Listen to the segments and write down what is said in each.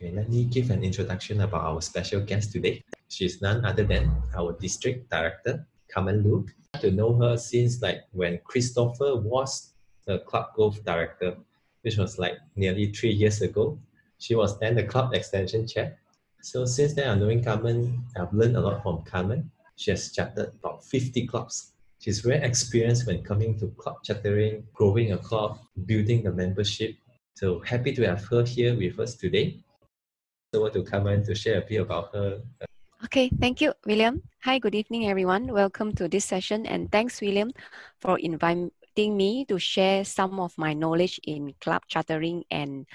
Okay, let me give an introduction about our special guest today. She's none other than our district director, Carmen Lu. To know her since like when Christopher was the club growth director, which was like nearly three years ago. She was then the club extension chair. So since then, I'm knowing Carmen. I've learned a lot from Carmen. She has chartered about 50 clubs. She's very experienced when coming to club chartering, growing a club, building the membership. So happy to have her here with us today. Over to Carmen to share a bit about her. Okay, thank you, William. Hi, good evening, everyone. Welcome to this session, and thanks, William, for inviting me to share some of my knowledge in club chartering and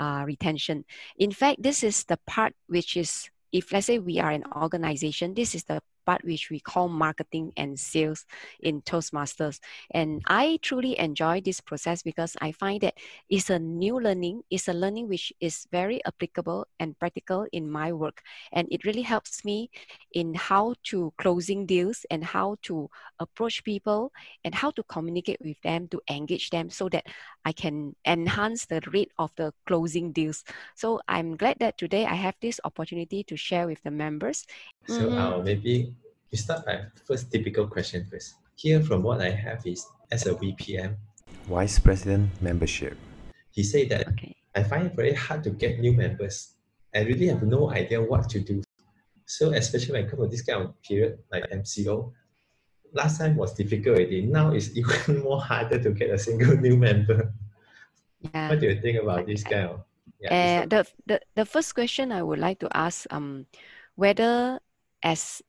uh, retention. In fact, this is the part which is, if let's say we are an organization, this is the part which we call marketing and sales in Toastmasters. And I truly enjoy this process because I find that it's a new learning, it's a learning which is very applicable and practical in my work. And it really helps me in how to closing deals and how to approach people and how to communicate with them to engage them so that I can enhance the rate of the closing deals. So I'm glad that today I have this opportunity to share with the members. So mm-hmm. uh, maybe we start by first typical question first. Here from what I have is as a VPM. Vice President membership. He said that okay. I find it very hard to get new members. I really have no idea what to do. So especially when it comes to this kind of period like MCO, last time was difficult already. Now it's even more harder to get a single new member. Yeah. What do you think about this kind of? Yeah, uh, the, the the first question I would like to ask um whether as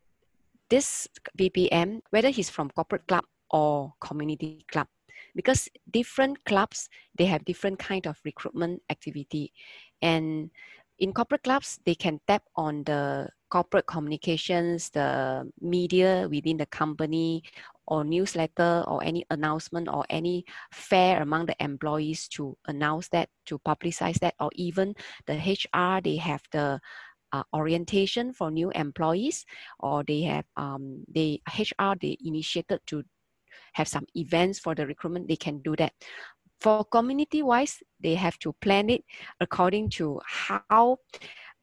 this VPM, whether he's from corporate club or community club, because different clubs they have different kind of recruitment activity, and in corporate clubs they can tap on the corporate communications, the media within the company, or newsletter, or any announcement, or any fair among the employees to announce that, to publicize that, or even the HR they have the uh, orientation for new employees or they have um, they HR they initiated to have some events for the recruitment they can do that. For community wise they have to plan it according to how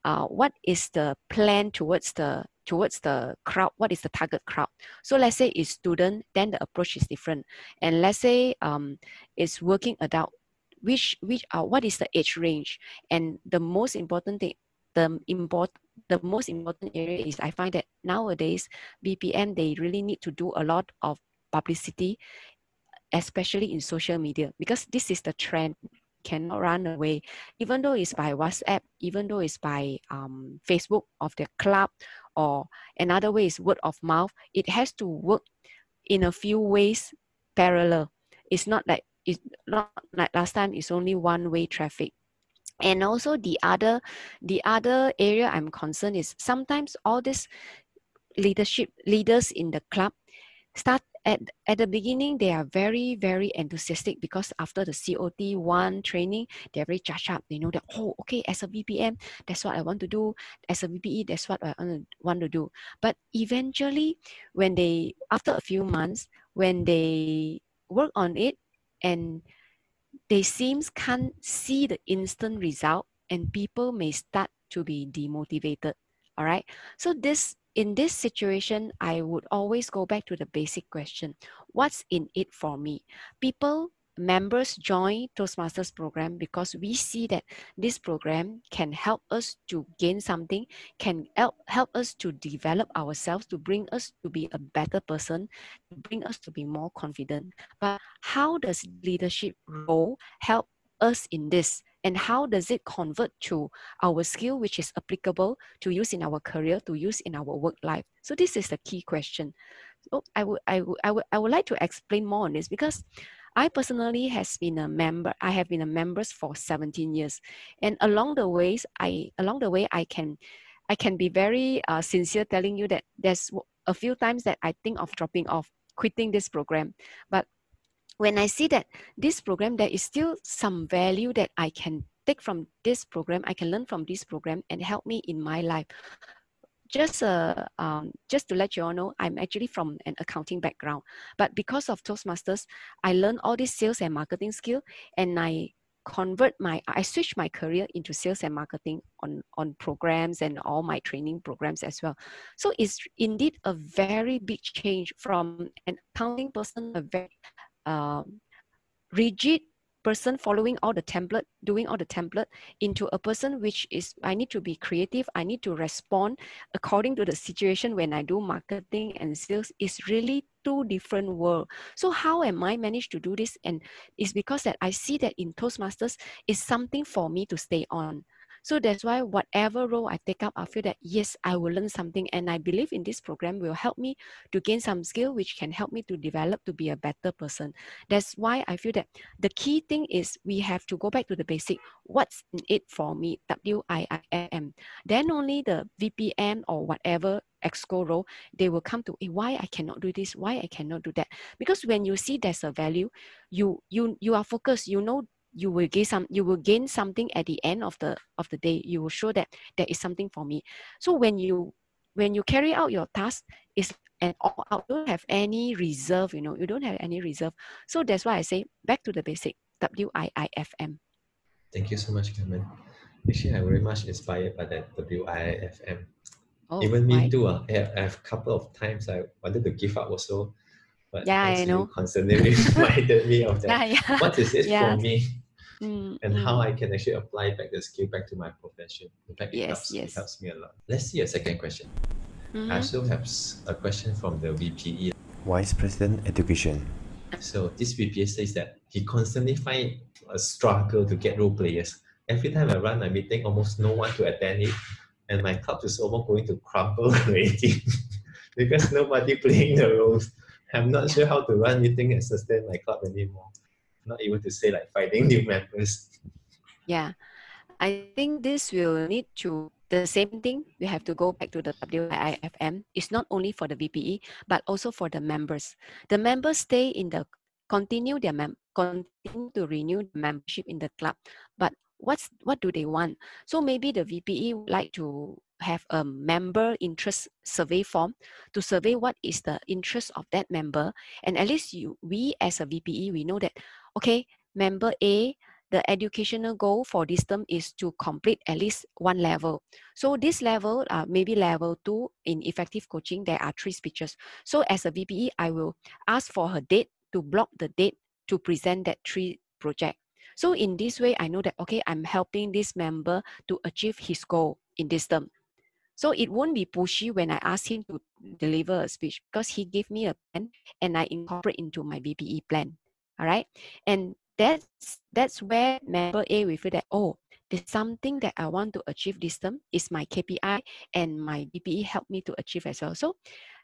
uh, what is the plan towards the towards the crowd what is the target crowd. So let's say it's student then the approach is different. And let's say um, it's working adult which which uh, what is the age range? And the most important thing the import the most important area is I find that nowadays VPM they really need to do a lot of publicity, especially in social media, because this is the trend cannot run away. Even though it's by WhatsApp, even though it's by um, Facebook of the club, or another way is word of mouth, it has to work in a few ways parallel. It's not like it's not like last time. It's only one way traffic and also the other the other area i'm concerned is sometimes all these leadership leaders in the club start at, at the beginning they are very very enthusiastic because after the cot one training they're very charged up. They know that oh okay as a vpm that's what i want to do. As a vpe that's what i want to do. But eventually when they after a few months when they work on it and they seems can't see the instant result and people may start to be demotivated all right so this in this situation i would always go back to the basic question. What's in it for me? People members join Toastmasters program because we see that this program can help us to gain something, can help, help us to develop ourselves, to bring us to be a better person, to bring us to be more confident. But how does leadership role help us in this? And how does it convert to our skill, which is applicable to use in our career, to use in our work life? So this is the key question. So I would, I would, I would, I would like to explain more on this because I personally has been a member. I have been a member for 17 years, and along the ways, I along the way, I can, I can be very uh, sincere telling you that there's a few times that I think of dropping off, quitting this program, but when I see that this program, there is still some value that I can take from this program, I can learn from this program and help me in my life just uh, um, just to let you all know, I'm actually from an accounting background. But because of Toastmasters, I learned all these sales and marketing skill, and I convert my I switched my career into sales and marketing on on programs and all my training programs as well. So it's indeed a very big change from an accounting person, a very um, rigid person following all the template, doing all the template into a person which is I need to be creative. I need to respond according to the situation when I do marketing and sales is really two different world. So how am I managed to do this? And it's because that I see that in Toastmasters is something for me to stay on. So that's why whatever role I take up, I feel that yes, I will learn something. And I believe in this program will help me to gain some skill, which can help me to develop to be a better person. That's why I feel that the key thing is we have to go back to the basic. What's in it for me? W-I-I-M. Then only the VPM or whatever exco role, they will come to eh, why I cannot do this, why I cannot do that. Because when you see there's a value, you you you are focused, you know you will gain some you will gain something at the end of the of the day. You will show that there is something for me. So when you when you carry out your task is and all out. Don't have any reserve you know. You don't have any reserve. So that's why i say back to the basic w-i-i-f-m thank you so much Carmen. actually i'm very much inspired by that w-i-i-f-m oh, even me too uh, I, have, I have a couple of times i wanted to give up also but Yeah, I know. constantly reminded me of that. Yeah yeah. What is it Yeah. for me Mm, and mm. how I can actually apply back the skill back to my profession. In fact, it, helps, yes. it helps me a lot. Let's see a second question. I Mhm. also have a question from the VPE. Vice President Education. So this VPA says that he constantly find a struggle to get role players. Every time I run a meeting, almost no one to attend it, and my club is almost going to crumble already because nobody playing the roles. I'm not sure how to run meeting and sustain my club anymore. Not able to say like finding new members. Yeah, I think this will need to the same thing. We have to go back to the WIIFM. It's not only for the VPE, but also for the members. The members stay in the continue their mem continue to renew membership in the club. But what's what do they want? So maybe the VPE would like to have a member interest survey form to survey what is the interest of that member. And at least you we as a VPE, we know that okay, member A the educational goal for this term is to complete at least one level. So this level, uh, maybe level two in effective coaching, there are three speeches. So as a VPE, I will ask for her date to block the date to present that three project. So in this way, I know that, okay, I'm helping this member to achieve his goal in this term. So it won't be pushy when I ask him to deliver a speech because he gave me a plan and I incorporate into my VPE plan. All right. And that's that's where member A will feel that, oh, there's something that I want to achieve this term is my KPI and my VPE help me to achieve as well. So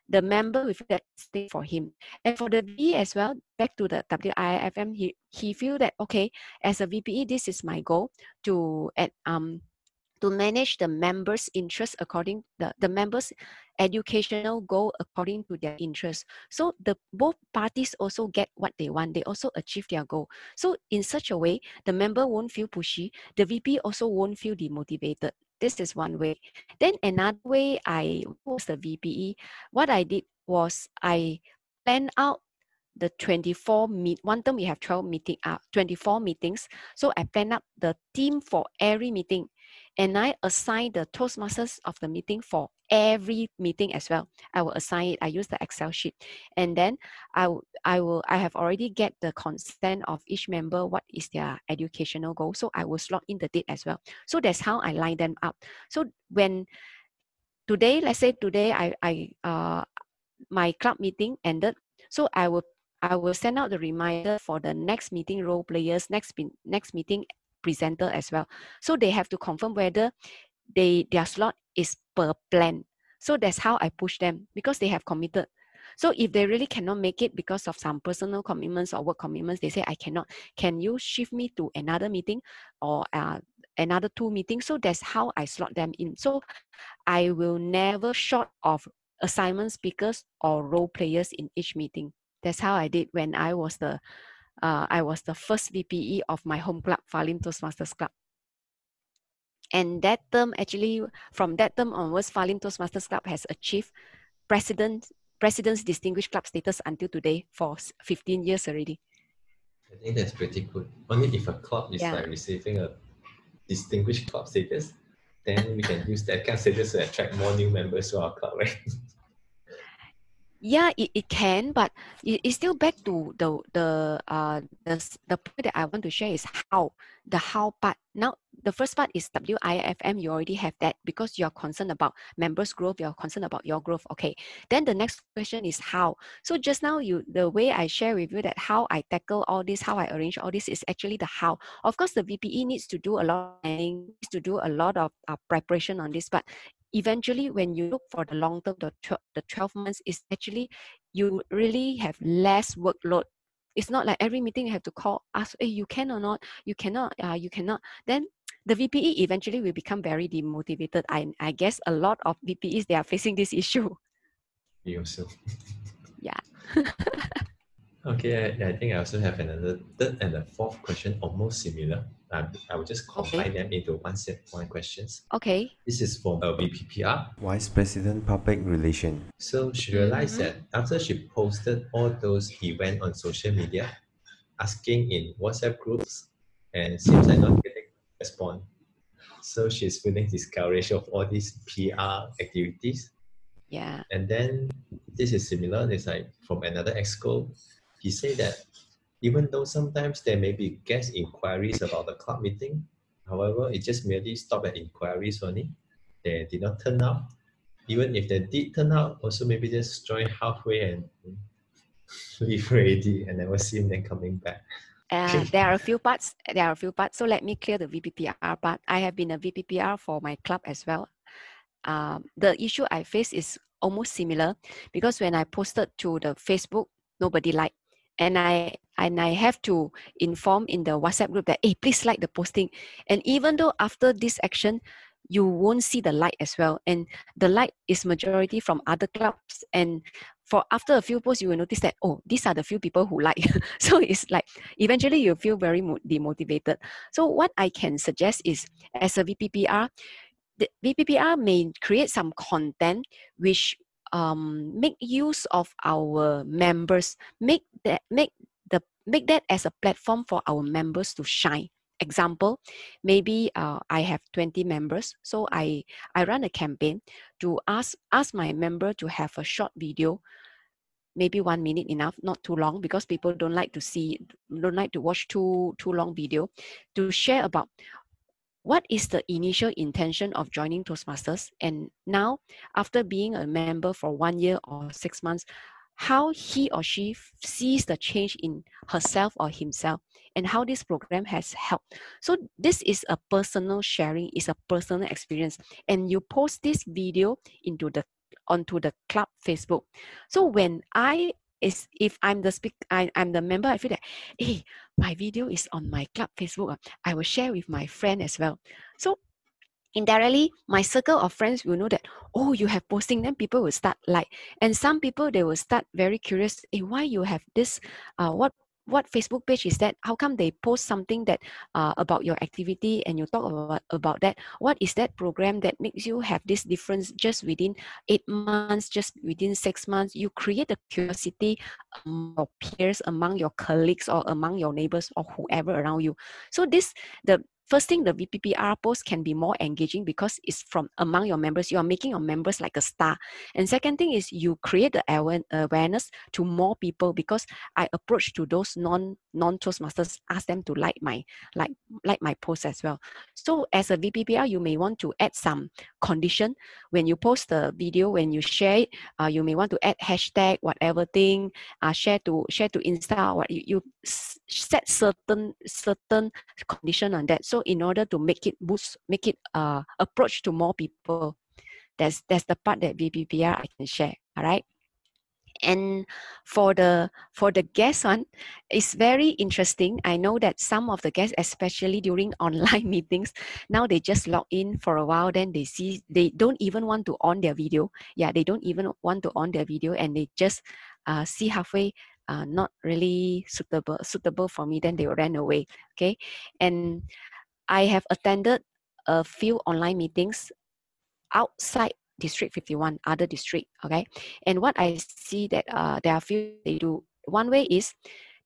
the member feel that thing for him. And for the V as well, back to the WIFM, he, he feel that okay, as a VPE, this is my goal to at um to manage the members' interest according the, the members' educational goal according to their interest. So the both parties also get what they want. They also achieve their goal. So in such a way, the member won't feel pushy. The VP also won't feel demotivated. This is one way. Then another way I was the VPE. What I did was I planned out the 24 meet one term we have 12 meeting uh, 24 meetings so i plan up the team for every meeting and I assign the Toastmasters of the meeting for every meeting as well. I will assign it. I use the Excel sheet, and then I I will I have already get the consent of each member. What is their educational goal? So I will slot in the date as well. So that's how I line them up. So when today, let's say today I I uh my club meeting ended, so I will I will send out the reminder for the next meeting role players next next meeting presenter as well. So they have to confirm whether they their slot is per plan. So that's how I push them because they have committed. So if they really cannot make it because of some personal commitments or work commitments, they say I cannot. Can you shift me to another meeting or uh, another two meetings? So that's how I slot them in. So I will never short of assignment speakers or role players in each meeting. That's how I did when I was the uh, I was the first VPE of my home club, Falim Toastmasters Club. And that term actually, from that term onwards, Falim Toastmasters Club has achieved president, President's Distinguished Club status until today for 15 years already. I think that's pretty good. Only if a club is Yeah. like receiving a distinguished club status, then we can use that kind of status to attract more new members to our club, right? yeah it, it can but it, it's still back to the the uh the, the point that i want to share is how the how part. Now the first part is wifm you already have that because you're concerned about members growth you're concerned about your growth okay. Then the next question is how. So just now you the way i share with you that how i tackle all this how i arrange all this is actually the how. Of course the vpe needs to do a lot of needs to do a lot of uh, preparation on this but eventually when you look for the long term the, tw- the 12 months is actually you really have less workload. It's not like every meeting you have to call ask hey you can or not? You cannot uh, you cannot. Then the vpe eventually will become very demotivated. I, I guess a lot of vpes they are facing this issue. Also. Yeah. okay, I, I think I also have another third and the fourth question, almost similar. Um, I will just combine them into one set one questions. okay This is from a VPPR. Vice President Public Relation. So she realized Mhm. that after she posted all those events on social media, asking in WhatsApp groups, and seems like not getting response. So she's feeling discouraged of all these PR activities. yeah And then this is similar. It's like from another exco. He said that even though sometimes there may be guest inquiries about the club meeting, however, it just merely stopped at inquiries only. They did not turn up. Even if they did turn up, also maybe just join halfway and leave already and never seen them coming back. Uh, there are a few parts. There are a few parts. So let me clear the VPPR part. I have been a VPPR for my club as well. Um, the issue I face is almost similar because when I posted to the Facebook, nobody liked, and I and I have to inform in the WhatsApp group that hey, please like the posting. And even though after this action, you won't see the like as well, and the like is majority from other clubs and. For after a few posts, you will notice that oh, these are the few people who like. so it's like eventually you feel very demotivated. So what I can suggest is as a VPPR, the VPPR may create some content which um, make use of our members, make that make the make that as a platform for our members to shine. Example, maybe uh, I have 20 members, so I I run a campaign to ask ask my member to have a short video maybe one minute enough not too long because people don't like to see don't like to watch too too long video to share about what is the initial intention of joining toastmasters? And now after being a member for one year or six months how he or she sees the change in herself or himself and how this program has helped. So this is a personal sharing is a personal experience. And you post this video into the onto the club facebook. So when i is if i'm the speak I, i'm the member i feel that hey my video is on my club facebook ah, i will share with my friend as well. So indirectly my circle of friends will know that oh you have posting then people will start like and some people they will start very curious hey, why you have this uh, what what facebook page is that? How come they post something that uh, about your activity and you talk about, about that? What is that program that makes you have this difference just within eight months just within six months? You create a curiosity among your peers among your colleagues or among your neighbors or whoever around you. So this the first thing the vppr post can be more engaging because it's from among your members. You are making your members like a star. And second thing is you create the awa- awareness to more people because i approach to those non non toastmasters ask them to like my like like my post as well. So as a vppr you may want to add some condition. When you post the video when you share it uh, you may want to add hashtag whatever thing uh, share to share to insta what you, you set certain certain condition on that. So in order to make it boost make it uh approach to more people. That's that's the part that vppr i can share all right and for the for the guest one it's very interesting. I know that some of the guests especially during online meetings now they just log in for a while then they see they don't even want to on their video. Yeah they don't even want to on their video and they just uh, see halfway uh, not really suitable suitable for me then they will run away okay? And i have attended a few online meetings outside district 51 other district okay and what i see that uh, there are few they do one way is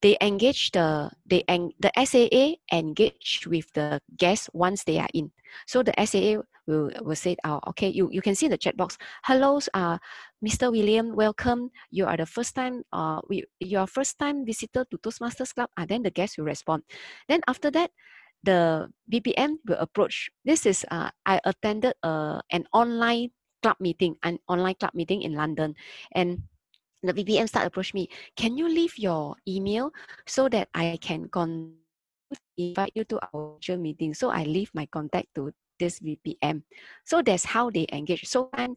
they engage the they en- the SAA engage with the guests once they are in. So the SAA will, will say, oh, okay, you, you can see the chat box. Hello, uh, Mr. William, welcome. You are the first time, uh, we, you are first time visitor to Toastmasters Club. And uh, then the guest will respond. Then after that, the VPM will approach. This is, uh, I attended uh, an online club meeting, an online club meeting in London. And the VPM start approach me. Can you leave your email so that I can con- invite you to our meeting? So I leave my contact to this VPM. So that's how they engage. So when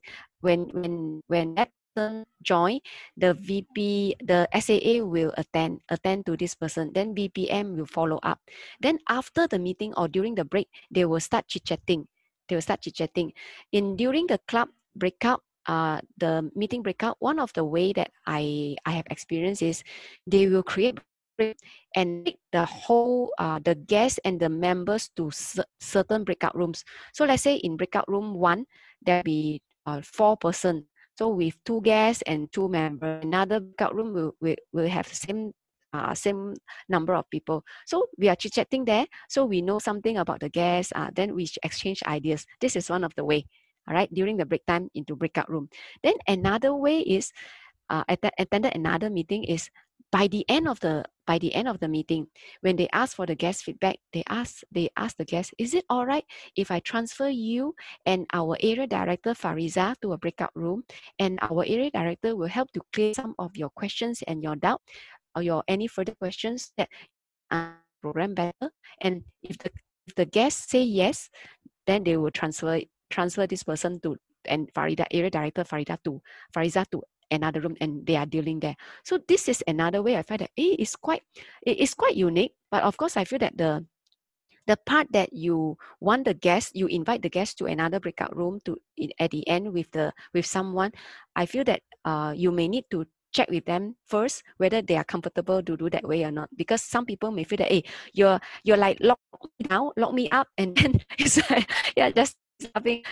when when that person join, the VP, the SAA will attend attend to this person. Then VPM will follow up. Then after the meeting or during the break, they will start chit chatting. They will start chit chatting. In during the club breakout, uh, the meeting breakout, one of the way that I, I have experienced is they will create and take the whole uh, the guests and the members to certain breakout rooms. So let's say in breakout room one, there'll be uh, four person. So with two guests and two members, another breakout room will will, will have the same uh, same number of people. So we are chit chatting there. So we know something about the guests. Uh, then we exchange ideas. This is one of the way all right, during the break time into breakout room. Then another way is, uh, attended another meeting is by the end of the by the end of the meeting when they ask for the guest feedback they ask they ask the guest is it all right if i transfer you and our area director fariza to a breakout room? And our area director will help to clear some of your questions and your doubt or your any further questions that uh, program better? And if the if the guests say yes then they will transfer transfer this person to and Farida, area director Farida to Fariza to another room and they are dealing there. So this is another way I find that it is quite it is quite unique. But of course I feel that the the part that you want the guest, you invite the guest to another breakout room to at the end with the with someone, I feel that uh, you may need to check with them first whether they are comfortable to do that way or not. Because some people may feel that, hey, you're you're like lock me down, lock me up, and then it's like, yeah, just something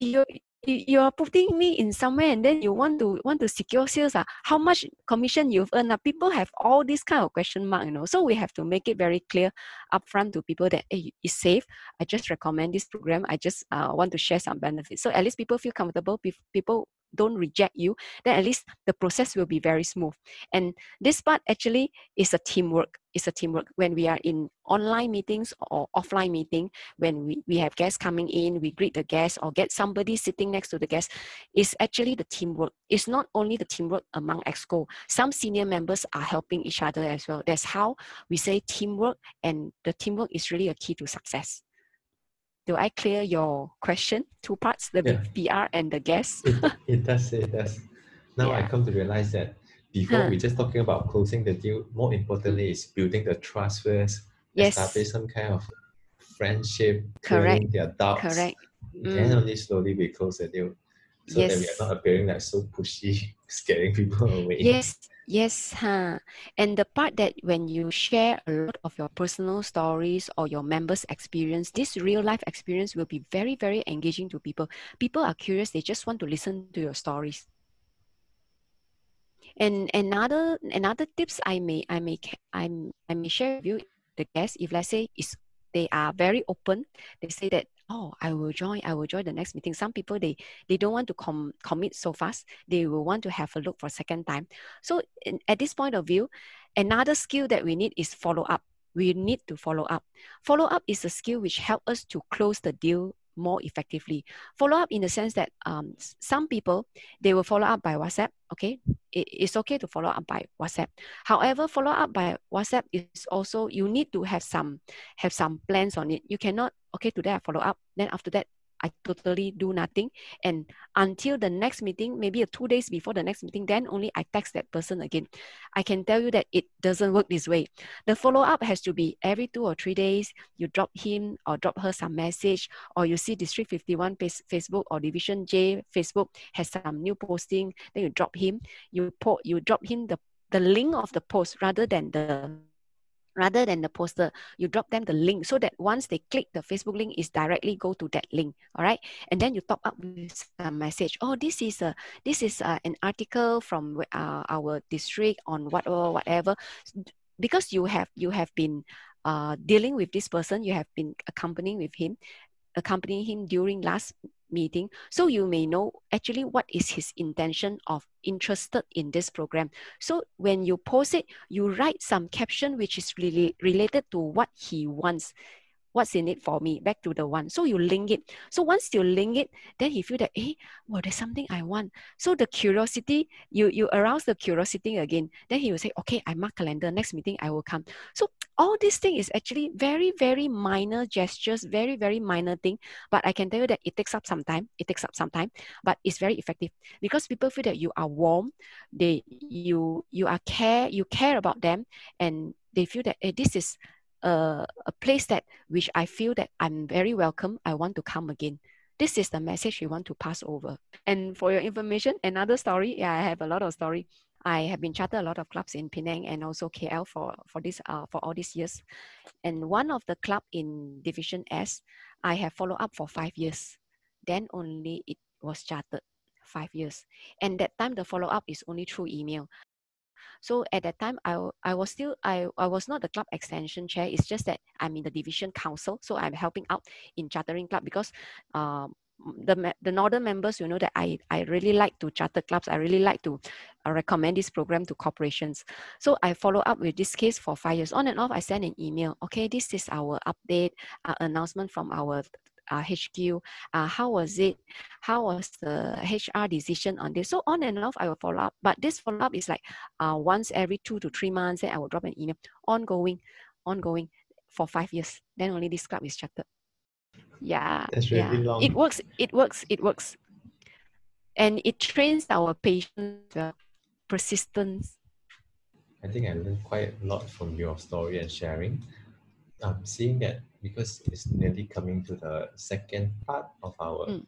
you you are putting me in somewhere and then you want to want to secure sales uh, how much commission you've earned uh, people have all this kind of question mark you know. So we have to make it very clear upfront to people that hey, it's safe. I just recommend this program. I just uh, want to share some benefits. So at least people feel comfortable people don't reject you, then at least the process will be very smooth. And this part actually is a teamwork. It's a teamwork when we are in online meetings or offline meeting, when we, we have guests coming in, we greet the guests or get somebody sitting next to the guest. It's actually the teamwork. It's not only the teamwork among EXCO. Some senior members are helping each other as well. That's how we say teamwork and the teamwork is really a key to success do I clear your question? Two parts, the yeah. PR and the guest. it, it does, it does. Now yeah. I come to realize that before huh. we're just talking about closing the deal, more importantly is building the trust first, yes. establish some kind of friendship, correct their doubts. Correct. Then mm. only slowly we close the deal. So yes. that we are not appearing like so pushy, scaring people away. Yes, Yes, huh? And the part that when you share a lot of your personal stories or your members' experience, this real life experience will be very, very engaging to people. People are curious, they just want to listen to your stories. And another another tips I may I may I, I may share with you the guests if let's say is they are very open, they say that oh i will join i will join the next meeting some people they they don't want to com- commit so fast they will want to have a look for a second time so in, at this point of view another skill that we need is follow up we need to follow up follow up is a skill which help us to close the deal more effectively. Follow up in the sense that um, some people they will follow up by WhatsApp. Okay, it, it's okay to follow up by WhatsApp. However, follow up by WhatsApp is also you need to have some have some plans on it. You cannot okay today I follow up. Then after that I totally do nothing. And until the next meeting, maybe two days before the next meeting, then only I text that person again. I can tell you that it doesn't work this way. The follow up has to be every two or three days. You drop him or drop her some message, or you see District 51 Facebook or Division J Facebook has some new posting. Then you drop him. You put you drop him the the link of the post rather than the rather than the poster you drop them the link so that once they click the facebook link is directly go to that link all right and then you top up with a message oh this is a this is a, an article from uh, our district on what or whatever. Because you have you have been uh, dealing with this person, you have been accompanying with him, accompanying him during last meeting. So you may know actually what is his intention of interested in this program. So when you post it you write some caption which is really related to what he wants what's in it for me back to the one. So you link it. So once you link it then he feel that hey well there's something i want. So the curiosity you you arouse the curiosity again. Then he will say okay i mark calendar. Next meeting i will come. So all these thing is actually very very minor gestures very very minor thing. But i can tell you that it takes up some time. It takes up some time but it's very effective. Because people feel that you are warm they you you are care you care about them and they feel that hey, this is a, a place that which I feel that I'm very welcome. I want to come again. This is the message we want to pass over. And for your information, another story. Yeah, I have a lot of story. I have been chartered a lot of clubs in Penang and also KL for for this uh, for all these years. And one of the club in Division S, I have followed up for five years. Then only it was chartered five years. And that time the follow up is only through email. So at that time, I, I was still, I, I was not the club extension chair. It's just that I'm in the division council. So I'm helping out in chartering club because um, the, the northern members, you know that I, I really like to charter clubs. I really like to uh, recommend this program to corporations. So I follow up with this case for five years. On and off, I send an email. Okay, this is our update uh, announcement from our uh, HQ. Uh, how was it? How was the HR decision on this? So on and off, I will follow up. But this follow up is like uh, once every two to three months, then I will drop an email. Ongoing, ongoing for five years. Then only this club is chartered. Yeah. That's really yeah. long. It works. It works. It works. And it trains our patience, uh, persistence. I think I learned quite a lot from your story and sharing. I'm seeing that because it's nearly coming to the second part of our Mm.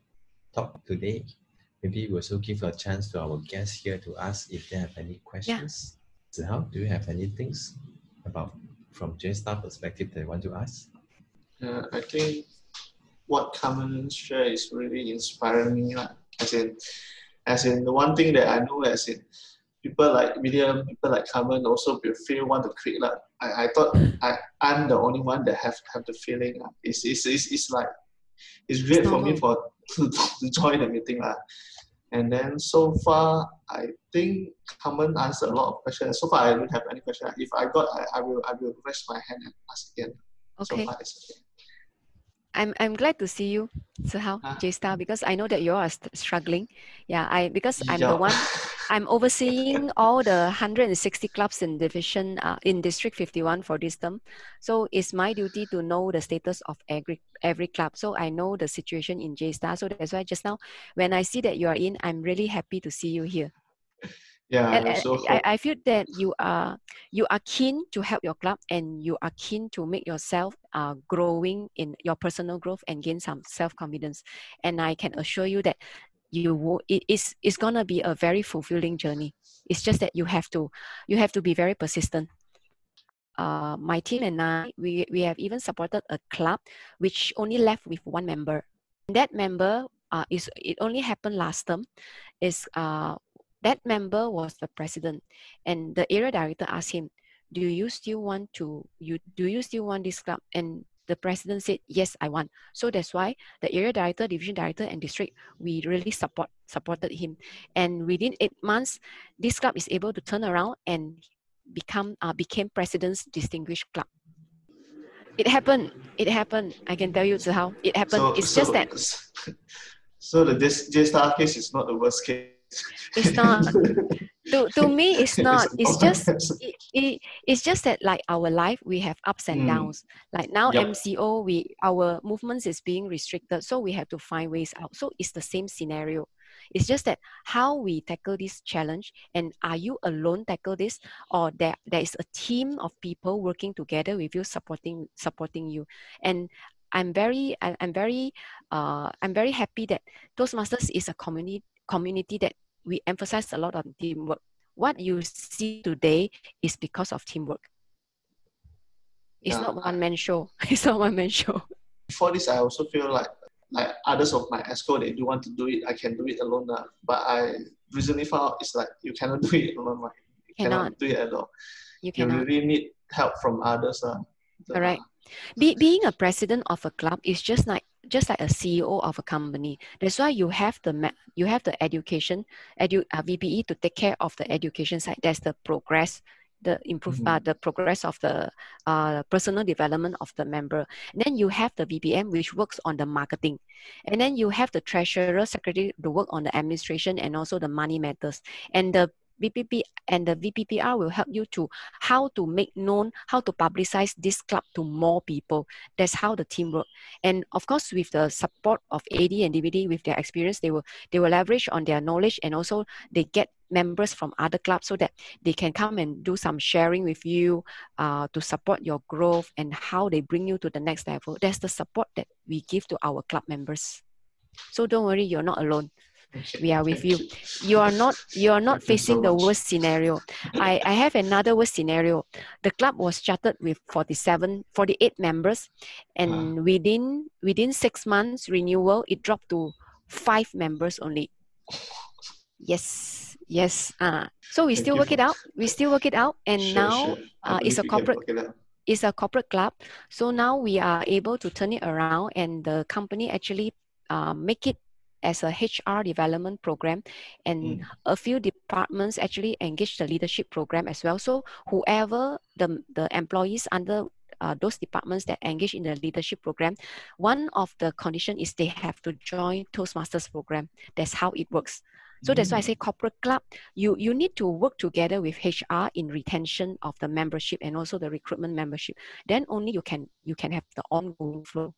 talk today, maybe we also give a chance to our guests here to ask if they have any questions. Zihao, do you have any things about from JSTAR perspective that you want to ask? Uh, I think what Carmen share is really inspiring me. Like, as in, as in the one thing that I know as in people like William, people like Carmen also will feel want to create. Like I, I thought I, I'm the only one that have have the feeling. Ah. It's, it's, it's, it's like it's great for me for to, to join the meeting. Like. And then so far, I think Carmen answered a lot of questions. So far, I don't have any question. If I got, I, I will I will raise my hand and ask again. Okay. So far, it's okay. I'm I'm glad to see you, Sehao, Ah. J-Star, because I know that you are st- struggling. Yeah, I because I'm the one I'm overseeing all the 160 clubs in division uh, in District 51 for this term. So it's my duty to know the status of every every club. So I know the situation in J Star. So that's why just now when I see that you are in, I'm really happy to see you here. Yeah, And, I and I. I feel that you are you are keen to help your club and you are keen to make yourself uh, growing in your personal growth and gain some self confidence. And I can assure you that you will it is it's gonna be a very fulfilling journey. It's just that you have to you have to be very persistent. Uh, my team and I we, we have even supported a club which only left with one member. That member uh, is it only happened last term. Is uh, that member was the president and the area director asked him do you still want to you do you still want this club? And the president said yes i want. So that's why the area director division director and district we really support supported him. And within eight months this club is able to turn around and become uh, became president's distinguished club. It happened it happened. I can tell you how it happened. So, it's so, just that So the J Star case is not the worst case. It's not. to, to me it's not it's just it, it, it's just that like our life we have ups and Mm. downs like now Yup. mco we our movements is being restricted so we have to find ways out so it's the same scenario it's just that how we tackle this challenge and are you alone tackle this or there, there is a team of people working together with you supporting supporting you and i'm very i'm very uh, i'm very happy that toastmasters is a community community that we emphasize a lot on teamwork what you see today is because of teamwork. It's Yeah, not one man show. It's not one man show. Before this, I also feel like like others of my EXCO, they do want to do it. I can do it alone. Uh, but I recently found out it's like you cannot do it alone. Right? You Cannot. do it alone. You You really need help from others. Uh. Correct. Be, being a president of a club is just like just like a CEO of a company. That's why you have the you have the education edu uh, VPE to take care of the education side. That's the progress, the improve Mhm. uh, the progress of the uh, personal development of the member. And then you have the VPM which works on the marketing, and then you have the treasurer secretary to work on the administration and also the money matters. And the VPP and the VPPR will help you to how to make known, how to publicize this club to more people. That's how the team work. And of course, with the support of AD and DVD, with their experience, they will they will leverage on their knowledge and also they get members from other clubs so that they can come and do some sharing with you uh, to support your growth and how they bring you to the next level. That's the support that we give to our club members. So don't worry, you're not alone. We are with you. You are not you are not facing so the worst scenario. I, I have another worst scenario. The club was started with 47, 48 members, and within within six months renewal, it dropped to five members only. Yes, yes. Uh, so we Thank still work it out. We still work it out, and Sure, now sure. Uh, it's a believe you can corporate it it's a corporate club. So now we are able to turn it around, and the company actually uh, make it as a HR development program, and Mm. a few departments actually engage the leadership program as well. So whoever the the employees under uh, those departments that engage in the leadership program, one of the condition is they have to join Toastmasters program. That's how it works. So that's why I Mm. say corporate club, you, you need to work together with HR in retention of the membership and also the recruitment membership. Then only you can you can have the ongoing flow.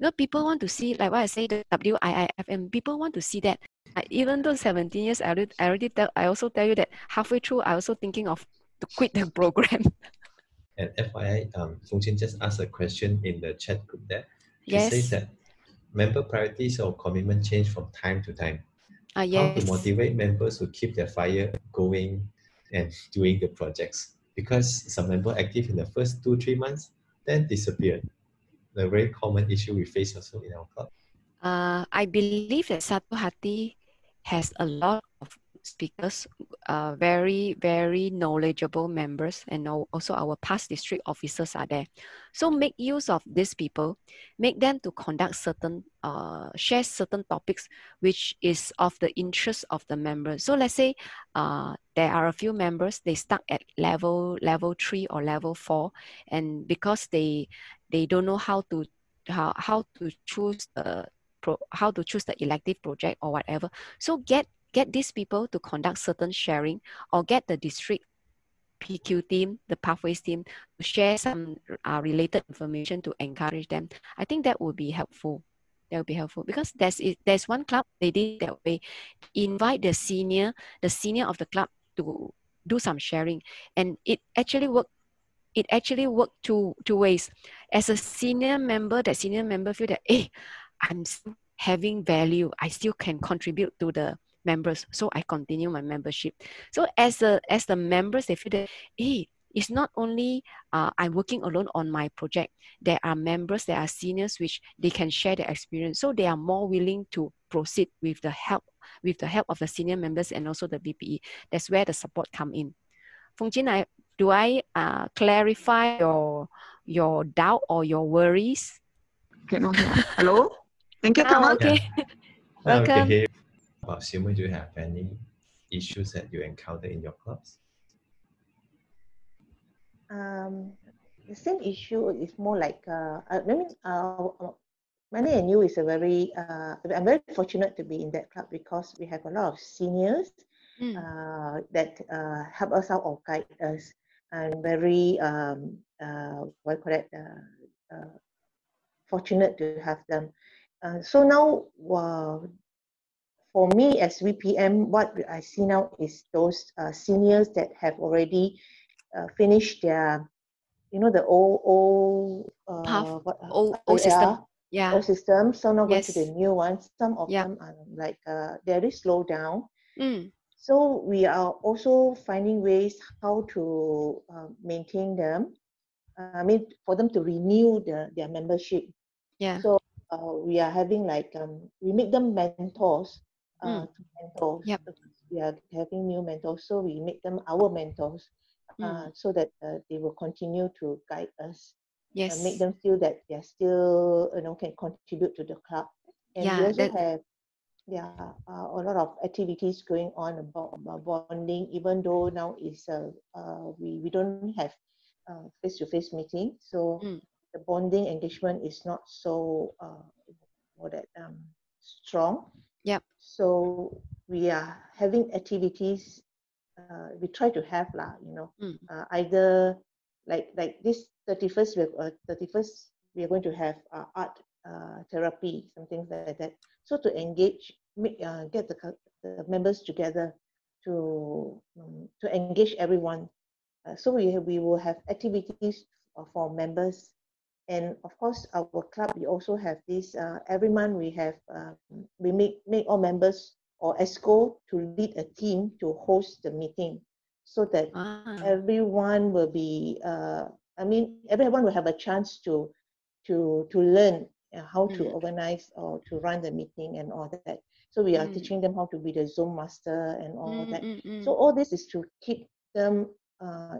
You know, people want to see, like what I say, the WIIFM, people want to see that. I, even though 17 years, I already, I already tell, I also tell you that halfway through, I also thinking of to quit the program. And FYI, um, Fung Chin just asked a question in the chat group there. She yes. says that member priorities or commitment change from time to time. Uh, How to motivate members to keep their fire going and doing the projects? Because some member active in the first two, three months, then disappeared. The very common issue we face also in our club. Uh, I believe that Satu Hati has a lot of speakers, uh, very, very knowledgeable members, and also our past district officers are there. So make use of these people, make them to conduct certain, uh, share certain topics which is of the interest of the members. So let's say uh, there are a few members, they stuck at level level three or level four, and because they they don't know how to how, how to choose the pro, how to choose the elective project or whatever. So get get these people to conduct certain sharing or get the district PQ team, the pathways team, to share some uh, related information to encourage them. I think that would be helpful. That would be helpful because there's there's one club they did that way, invite the senior the senior of the club to do some sharing, and it actually worked. It actually worked two two ways. As a senior member, that senior member feel that, hey, I'm still having value. I still can contribute to the members, so I continue my membership. So as a as the members, they feel that, hey, it's not only uh, I'm working alone on my project. There are members, there are seniors which they can share their experience. So they are more willing to proceed with the help with the help of the senior members and also the VPE. That's where the support come in. Fung Jin, I, do I uh, clarify your your doubt or your worries? Cannot hear. Hello? Thank you, Oh, okay. We Welcome. can hear about Silma, do you have any issues that you encounter in your clubs? Um, the same issue is more like uh, I mean, uh, uh, Money and You is a very uh, I'm very fortunate to be in that club because we have a lot of seniors Mm. uh, that uh, help us out or guide us. I'm very um, uh, what call it? Uh, uh, fortunate to have them. Uh, so now, uh, for me as VPM, what I see now is those uh, seniors that have already uh, finished their, you know, the old old uh, Path, what, old- old system. yeah, old system. So now going to the new ones. Some of Yeah. them are like uh, very slow down. Mm. So we are also finding ways how to uh, maintain them. Uh, I mean, for them to renew the, their membership. Yeah. So uh, we are having like um, we make them mentors. Uh, Mm. to mentors. Yep. We are having new mentors, so we make them our mentors. uh, Mm. so that uh, they will continue to guide us Yes. and make them feel that they're still you know can contribute to the club. And Yeah, we also that- have yeah uh, a lot of activities going on about, about bonding. Even though now is uh, uh, we we don't have face to face meeting, so Mm. the bonding engagement is not so uh, more that um, strong. Yep. So we are having activities. Uh, we try to have lah, you know, Mm. uh, either like like this 31st we uh, 31st we are going to have uh, art uh, therapy something like that so to engage make, uh, get the, the members together to um, to engage everyone uh, so we we will have activities for members and of course our club we also have this uh, every month we have um, we make make all members or EXCO to lead a team to host the meeting so that Ah. everyone will be uh, i mean everyone will have a chance to to to learn uh, how to Mm. organize or to run the meeting and all that so we are Mm. teaching them how to be the zoom master and all Mm, that mm, mm. so all this is to keep them uh,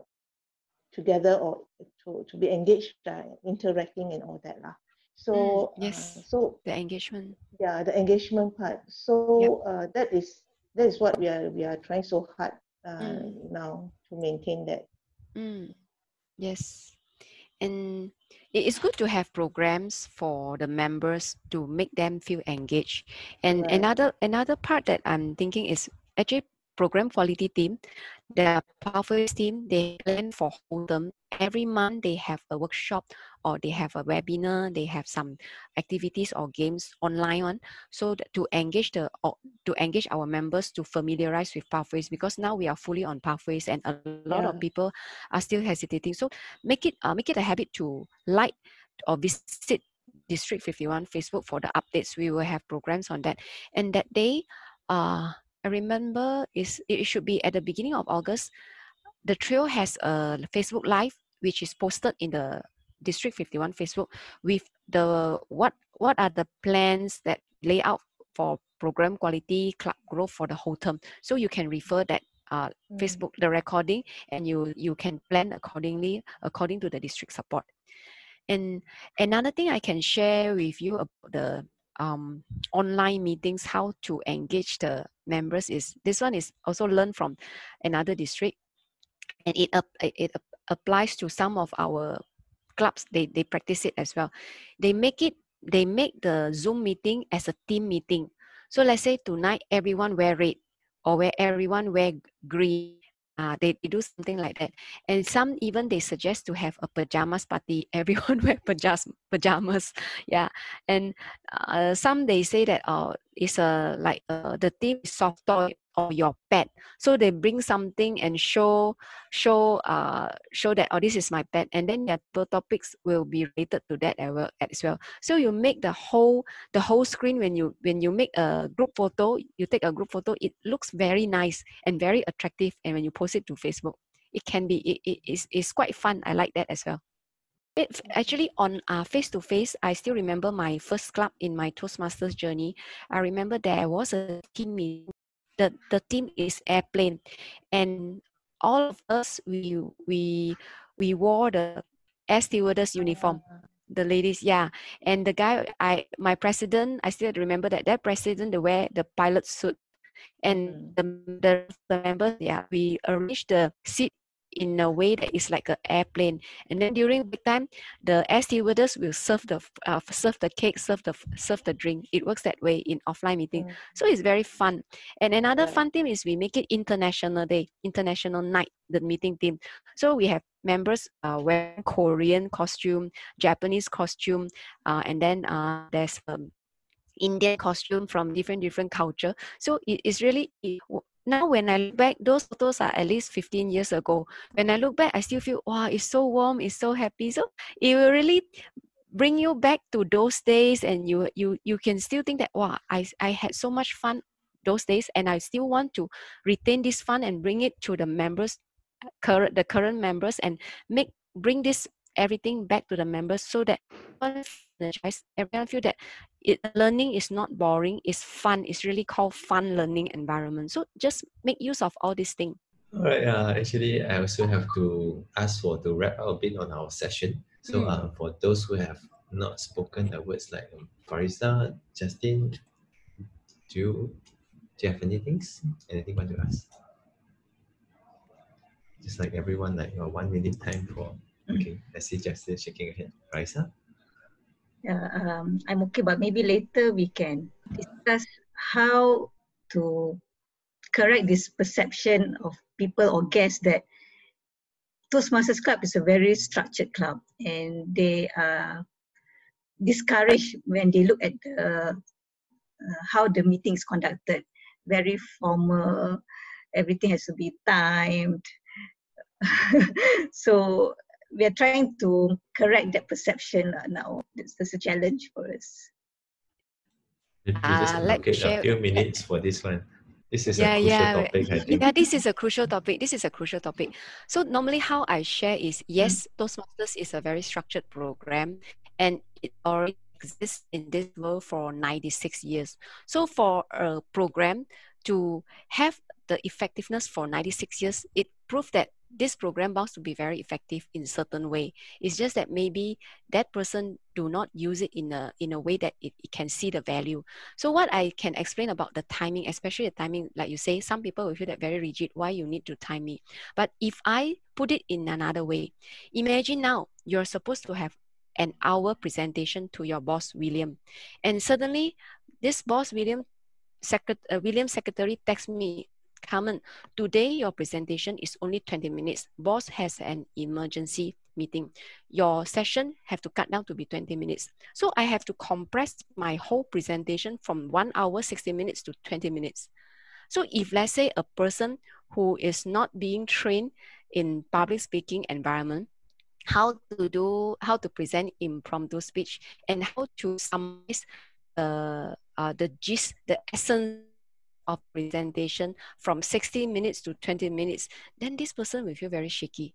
together or to, to be engaged uh, interacting and all that lah. so Mm, yes. uh, so the engagement. yeah the engagement part so uh, that is that is what we are we are trying so hard uh, Mm. now to maintain that Mm. Yes. And it is good to have programs for the members to make them feel engaged. And Right. another another part that I'm thinking is actually program quality team, the Pathways team, they plan for whole term. Every month they have a workshop or they have a webinar, they have some activities or games online on so to engage the or to engage our members to familiarize with pathways because now we are fully on pathways and a lot of people are still hesitating. So make it uh, make it a habit to like or visit District 51 Facebook for the updates. We will have programs on that. And that day, uh, I remember is it should be at the beginning of August. The trail has a Facebook Live which is posted in the District 51 Facebook with the what what are the plans that lay out for program quality club growth for the whole term. So you can refer that uh, Mm. Facebook the recording and you you can plan accordingly according to the district support. And another thing I can share with you about the um, online meetings, how to engage the members is this one is also learned from another district, and it it it applies to some of our clubs. They they practice it as well. They make it they make the Zoom meeting as a team meeting. So let's say tonight everyone wear red or where everyone wear green. Uh, they, they do something like that. And some even they suggest to have a pajamas party. Everyone wear pajamas, pajamas. Yeah. And uh, some they say that uh, it's a like uh, the theme is soft toy or your pet. So they bring something and show show uh show that oh this is my pet, and then their to- topics will be related to that as well. As well. So you make the whole the whole screen when you when you make a group photo, you take a group photo, it looks very nice and very attractive. And when you post it to Facebook, it can be it, it is it's quite fun. I like that as well. It actually on uh, face to face. I still remember my first club in my Toastmasters journey. I remember there was a team meeting. The the team is airplane, and all of us we we we wore the air stewardess uniform the ladies yeah. And the guy i my president i still remember that that president they wear the pilot suit. And the, the the members yeah we arranged the seat in a way that is like an airplane. And then during break time the air stewardess will serve the uh, serve the cake serve the serve the drink. It works that way in offline meeting. Mm. so it's very fun. And another Right. fun thing is we make it international day international night the meeting team. So we have members uh, wearing korean costume japanese costume uh, and then uh, there's um, indian costume from different different culture. So it is really it, now when i look back those photos are at least 15 years ago. When i look back i still feel wow it's so warm it's so happy. So it will really bring you back to those days and you you you can still think that wow i i had so much fun those days and i still want to retain this fun and bring it to the members current the current members and make bring this everything back to the members so that everyone feel energized, everyone feel that it, learning is not boring it's fun it's really called fun learning environment so just make use of all these things All right. Uh, actually, I also have to ask for to wrap up a bit on our session. So, Mm. uh, for those who have not spoken the words like um, Farisa, Justin, do you do you have any anything? Anything want to ask? Just like everyone, like your one minute time for. Okay, I see Justin shaking her head. Farisa. Yeah, um, I'm okay, but maybe later we can discuss how to correct this perception of people or guests that Toastmasters Club is a very structured club and they are discouraged when they look at the uh, how the meeting is conducted. Very formal, everything has to be timed. so we are trying to correct that perception uh, now. This is a challenge for us. If you just Uh, let me share- a few minutes for this one. This is yeah, a crucial yeah, topic, I think. yeah. This is a crucial topic. This is a crucial topic. So normally, how I share is yes, Toastmasters is a very structured program, and it already exists in this world for ninety six years. So for a program to have the effectiveness for ninety six years, it proved that this program bound to be very effective in certain way. It's just that maybe that person do not use it in a in a way that it, it can see the value. So what I can explain about the timing, especially the timing, like you say, some people will feel that very rigid, why you need to time me. But if I put it in another way, imagine now you're supposed to have an hour presentation to your boss, William. And suddenly this boss, William, secret, uh, William secretary texts me, Carmen, today your presentation is only 20 minutes. Boss has an emergency meeting. Your session have to cut down to be 20 minutes. So I have to compress my whole presentation from one hour, 60 minutes to 20 minutes. So if let's say a person who is not being trained in public speaking environment, how to do, how to present impromptu speech and how to summarize uh, uh, the gist, the essence of presentation from 60 minutes to 20 minutes, then this person will feel very shaky.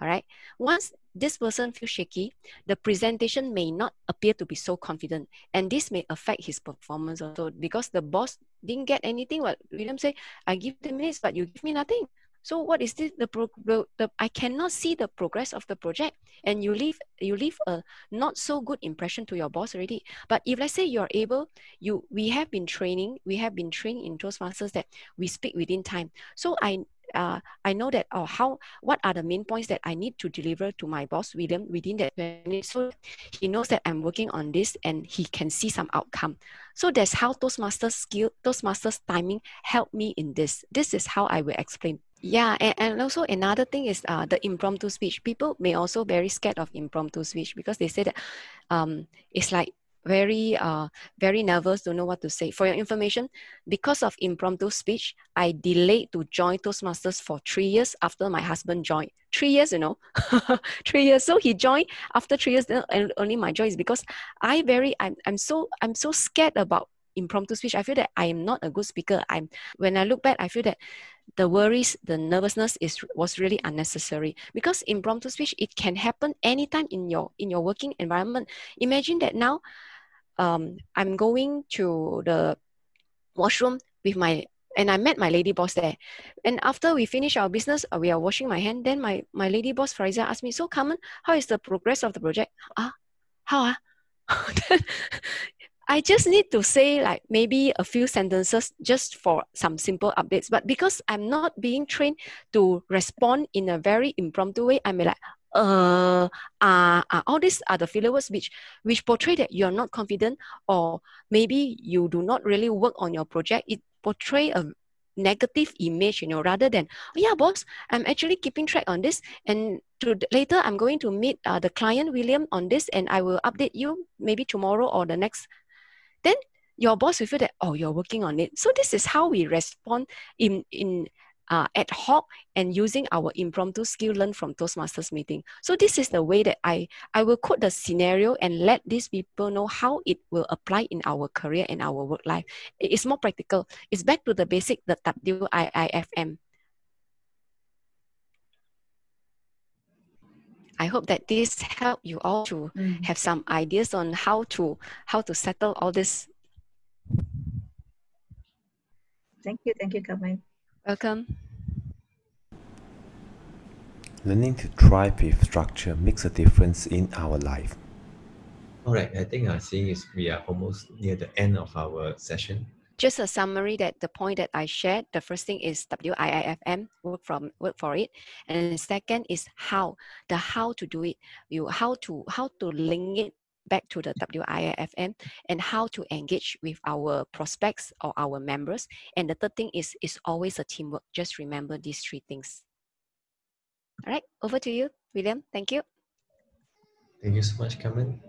All right. Once this person feels shaky, the presentation may not appear to be so confident, and this may affect his performance also because the boss didn't get anything. What William say, I give the minutes, but you give me nothing. So what is this? The, pro- the, I cannot see the progress of the project, and you leave you leave a not so good impression to your boss already. But if let's say you're able, you we have been training, we have been trained in Toastmasters that we speak within time. So I uh, I know that oh how what are the main points that I need to deliver to my boss William within that 20 minutes so he knows that I'm working on this and he can see some outcome. So that's how Toastmasters skill, Toastmasters timing helped me in this. This is how I will explain. Yeah, and, and also another thing is uh, the impromptu speech. People may also very scared of impromptu speech because they say that um, it's like very uh, very nervous, don't know what to say. For your information, because of impromptu speech, I delayed to join Toastmasters for three years after my husband joined. Three years, you know, three years. So he joined after three years. And only my joy is because I very I'm I'm so I'm so scared about impromptu speech. I feel that I am not a good speaker. I'm when I look back, I feel that the worries, the nervousness is was really unnecessary because impromptu speech it can happen anytime in your in your working environment. Imagine that now, um, I'm going to the washroom with my and I met my lady boss there. And after we finish our business, uh, we are washing my hand. Then my my lady boss Fariza asked me, "So, Carmen, how is the progress of the project?" Ah, how ah? I just need to say like maybe a few sentences just for some simple updates. But because I'm not being trained to respond in a very impromptu way, I'm like, uh, uh, uh, all these are the filler words which which portray that you're not confident or maybe you do not really work on your project. It portray a negative image, you know, rather than, oh, yeah, boss, I'm actually keeping track on this. And to, later I'm going to meet uh, the client, William, on this, and I will update you maybe tomorrow or the next. Then your boss will feel that, oh, you're working on it. So this is how we respond in, in uh, ad hoc and using our impromptu skill learned from Toastmasters meeting. So this is the way that I, I will quote the scenario and let these people know how it will apply in our career and our work life. It is more practical. It's back to the basic, the WIIFM. I hope that this help you all to Mm. have some ideas on how to how to settle all this. Thank you, thank you, Carmen. Welcome. Learning to thrive with structure makes a difference in our life. All right, I think uh, seeing is we are almost near the end of our session. Just a summary that the point that I shared. The first thing is WIIFM, work from work for it, and the second is how the how to do it. You how to how to link it back to the WIIFM and how to engage with our prospects or our members. And the third thing is is always a teamwork. Just remember these three things. All right, over to you, William. Thank you. Thank you so much, Carmen.